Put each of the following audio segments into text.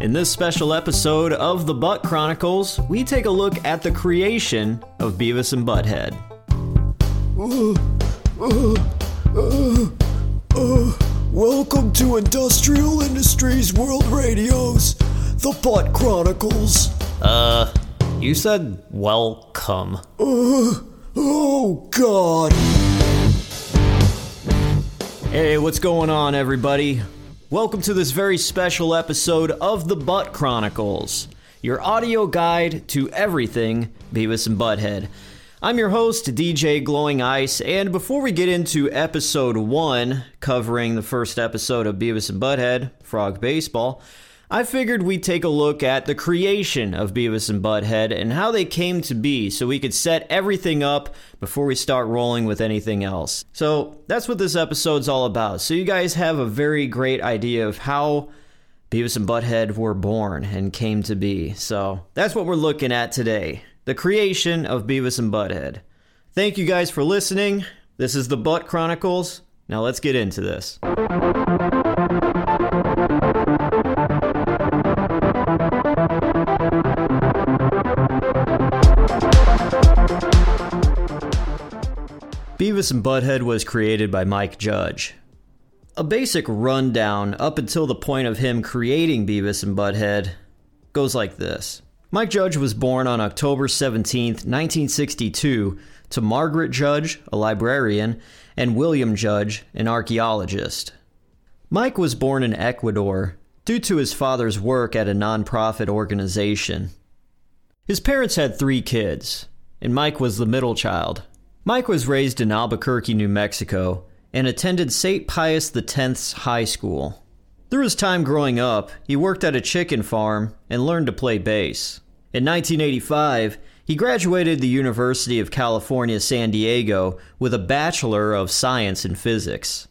In this special episode of the Butt Chronicles, we take a look at the creation of Beavis and Butthead. Welcome to Industrial Industries World Radio's The Butt Chronicles. Uh, you said welcome. Oh, God. Hey, what's going on, everybody? Welcome to this very special episode of the Butt Chronicles, your audio guide to everything Beavis and Butthead. I'm your host, DJ Glowing Ice, and before we get into episode one, covering the first episode of Beavis and Butthead, Frog Baseball, I figured we'd take a look at the creation of Beavis and Butthead and how they came to be so we could set everything up before we start rolling with anything else. So that's what this episode's all about. So you guys have a very great idea of how Beavis and Butthead were born and came to be. So that's what we're looking at today the creation of Beavis and Butthead. Thank you guys for listening. This is the Butt Chronicles. Now let's get into this. Beavis and Butthead was created by Mike Judge. A basic rundown up until the point of him creating Beavis and Butthead goes like this. Mike Judge was born on October 17, 1962, to Margaret Judge, a librarian, and William Judge, an archaeologist. Mike was born in Ecuador due to his father's work at a nonprofit organization. His parents had three kids, and Mike was the middle child. Mike was raised in Albuquerque, New Mexico, and attended St. Pius X's high school. Through his time growing up, he worked at a chicken farm and learned to play bass. In 1985, he graduated the University of California, San Diego with a Bachelor of Science in Physics.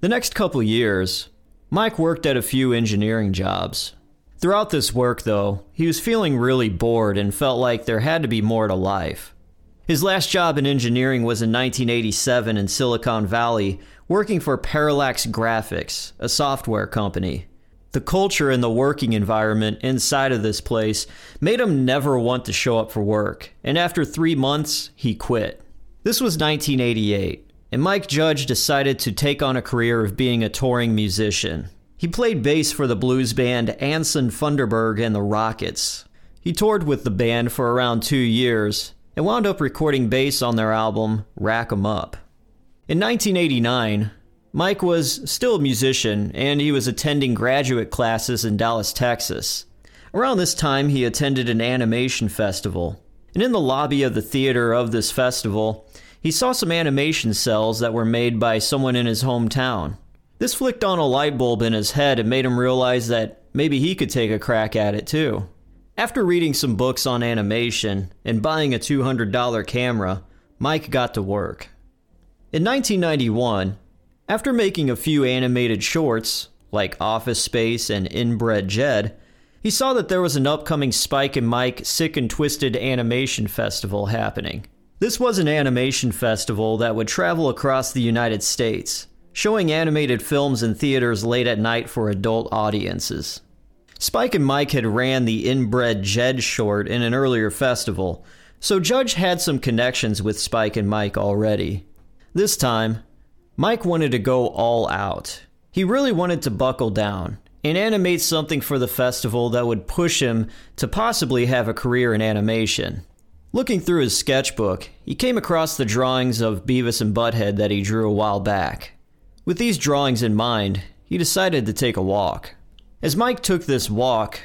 The next couple years, Mike worked at a few engineering jobs. Throughout this work, though, he was feeling really bored and felt like there had to be more to life. His last job in engineering was in 1987 in Silicon Valley, working for Parallax Graphics, a software company. The culture and the working environment inside of this place made him never want to show up for work, and after three months, he quit. This was 1988, and Mike Judge decided to take on a career of being a touring musician. He played bass for the blues band Anson Funderburgh and the Rockets. He toured with the band for around two years and wound up recording bass on their album Rack 'em Up. In 1989, Mike was still a musician and he was attending graduate classes in Dallas, Texas. Around this time, he attended an animation festival. And in the lobby of the theater of this festival, he saw some animation cels that were made by someone in his hometown. This flicked on a light bulb in his head and made him realize that maybe he could take a crack at it too. After reading some books on animation and buying a $200 camera, Mike got to work. In 1991, after making a few animated shorts, like Office Space and Inbred Jed, he saw that there was an upcoming Spike and Mike Sick and Twisted Animation Festival happening. This was an animation festival that would travel across the United States, showing animated films in theaters late at night for adult audiences. Spike and Mike had ran the Inbred Jed short in an earlier festival, so Judge had some connections with Spike and Mike already. This time, Mike wanted to go all out. He really wanted to buckle down and animate something for the festival that would push him to possibly have a career in animation. Looking through his sketchbook, he came across the drawings of Beavis and Butthead that he drew a while back. With these drawings in mind, he decided to take a walk. As Mike took this walk,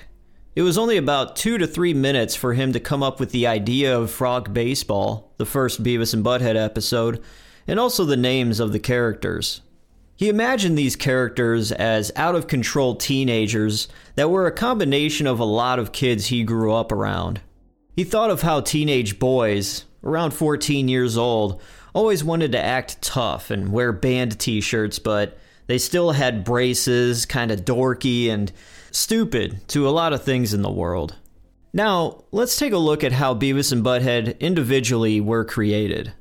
it was only about two to three minutes for him to come up with the idea of Frog Baseball, the first Beavis and Butthead episode, and also the names of the characters. He imagined these characters as out of control teenagers that were a combination of a lot of kids he grew up around. He thought of how teenage boys, around 14 years old, always wanted to act tough and wear band t shirts, but they still had braces, kind of dorky and stupid to a lot of things in the world. Now, let's take a look at how Beavis and Butthead individually were created.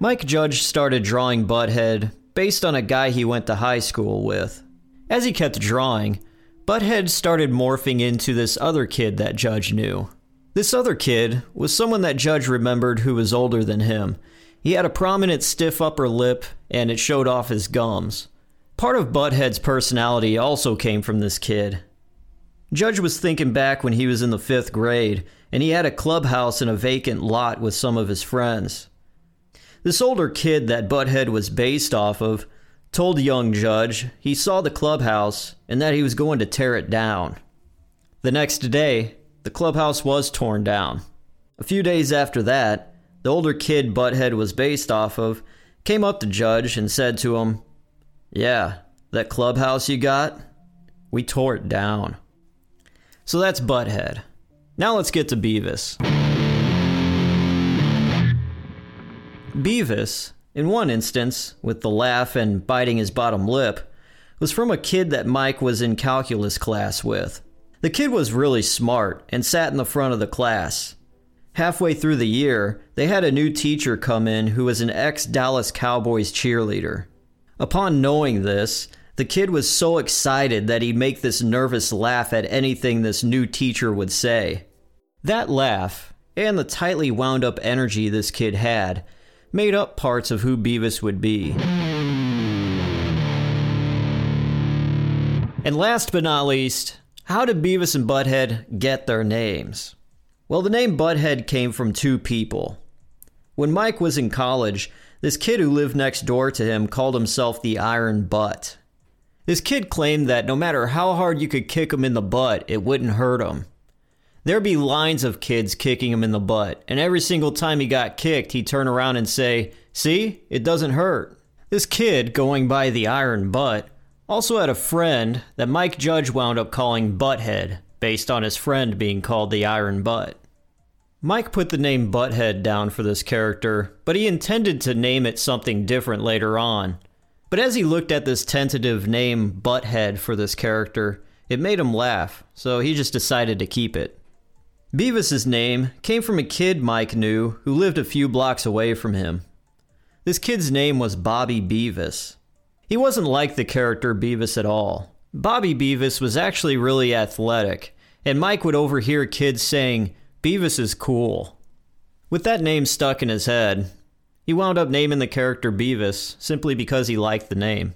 Mike Judge started drawing Butthead based on a guy he went to high school with. As he kept drawing, Butthead started morphing into this other kid that Judge knew. This other kid was someone that Judge remembered who was older than him. He had a prominent stiff upper lip and it showed off his gums. Part of Butthead's personality also came from this kid. Judge was thinking back when he was in the fifth grade and he had a clubhouse in a vacant lot with some of his friends. This older kid that Butthead was based off of told young Judge he saw the clubhouse and that he was going to tear it down. The next day, the clubhouse was torn down. A few days after that, the older kid Butthead was based off of came up to Judge and said to him, Yeah, that clubhouse you got? We tore it down. So that's Butthead. Now let's get to Beavis. Beavis, in one instance, with the laugh and biting his bottom lip, was from a kid that Mike was in calculus class with. The kid was really smart and sat in the front of the class. Halfway through the year, they had a new teacher come in who was an ex Dallas Cowboys cheerleader. Upon knowing this, the kid was so excited that he'd make this nervous laugh at anything this new teacher would say. That laugh, and the tightly wound up energy this kid had, made up parts of who Beavis would be. And last but not least, how did Beavis and Butthead get their names? Well, the name Butthead came from two people. When Mike was in college, this kid who lived next door to him called himself the Iron Butt. This kid claimed that no matter how hard you could kick him in the butt, it wouldn't hurt him. There'd be lines of kids kicking him in the butt, and every single time he got kicked, he'd turn around and say, See, it doesn't hurt. This kid, going by the Iron Butt, also had a friend that Mike Judge wound up calling Butthead, based on his friend being called the Iron Butt. Mike put the name Butthead down for this character, but he intended to name it something different later on. But as he looked at this tentative name Butthead for this character, it made him laugh, so he just decided to keep it. Beavis's name came from a kid Mike knew who lived a few blocks away from him. This kid's name was Bobby Beavis. He wasn't like the character Beavis at all. Bobby Beavis was actually really athletic, and Mike would overhear kids saying, Beavis is cool. With that name stuck in his head, he wound up naming the character Beavis simply because he liked the name.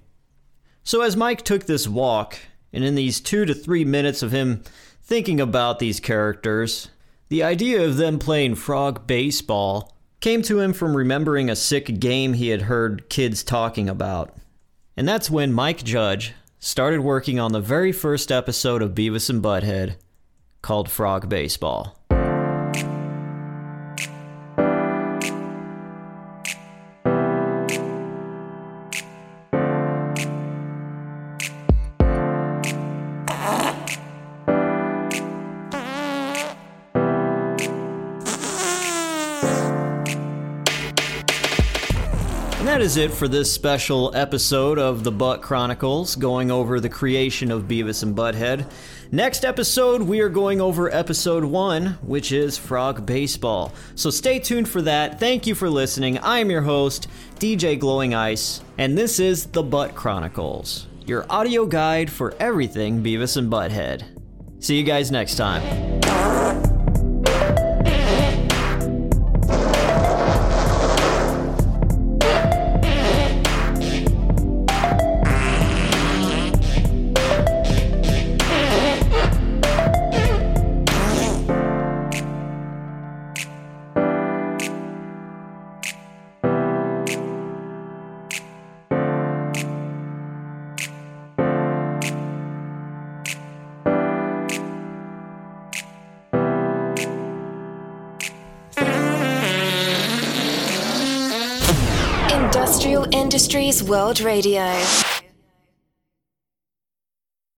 So as Mike took this walk, and in these two to three minutes of him Thinking about these characters, the idea of them playing frog baseball came to him from remembering a sick game he had heard kids talking about. And that's when Mike Judge started working on the very first episode of Beavis and Butthead called Frog Baseball. And that is it for this special episode of the Butt Chronicles, going over the creation of Beavis and Butthead. Next episode, we are going over episode one, which is Frog Baseball. So stay tuned for that. Thank you for listening. I am your host, DJ Glowing Ice, and this is the Butt Chronicles, your audio guide for everything Beavis and Butthead. See you guys next time. Industries World Radio.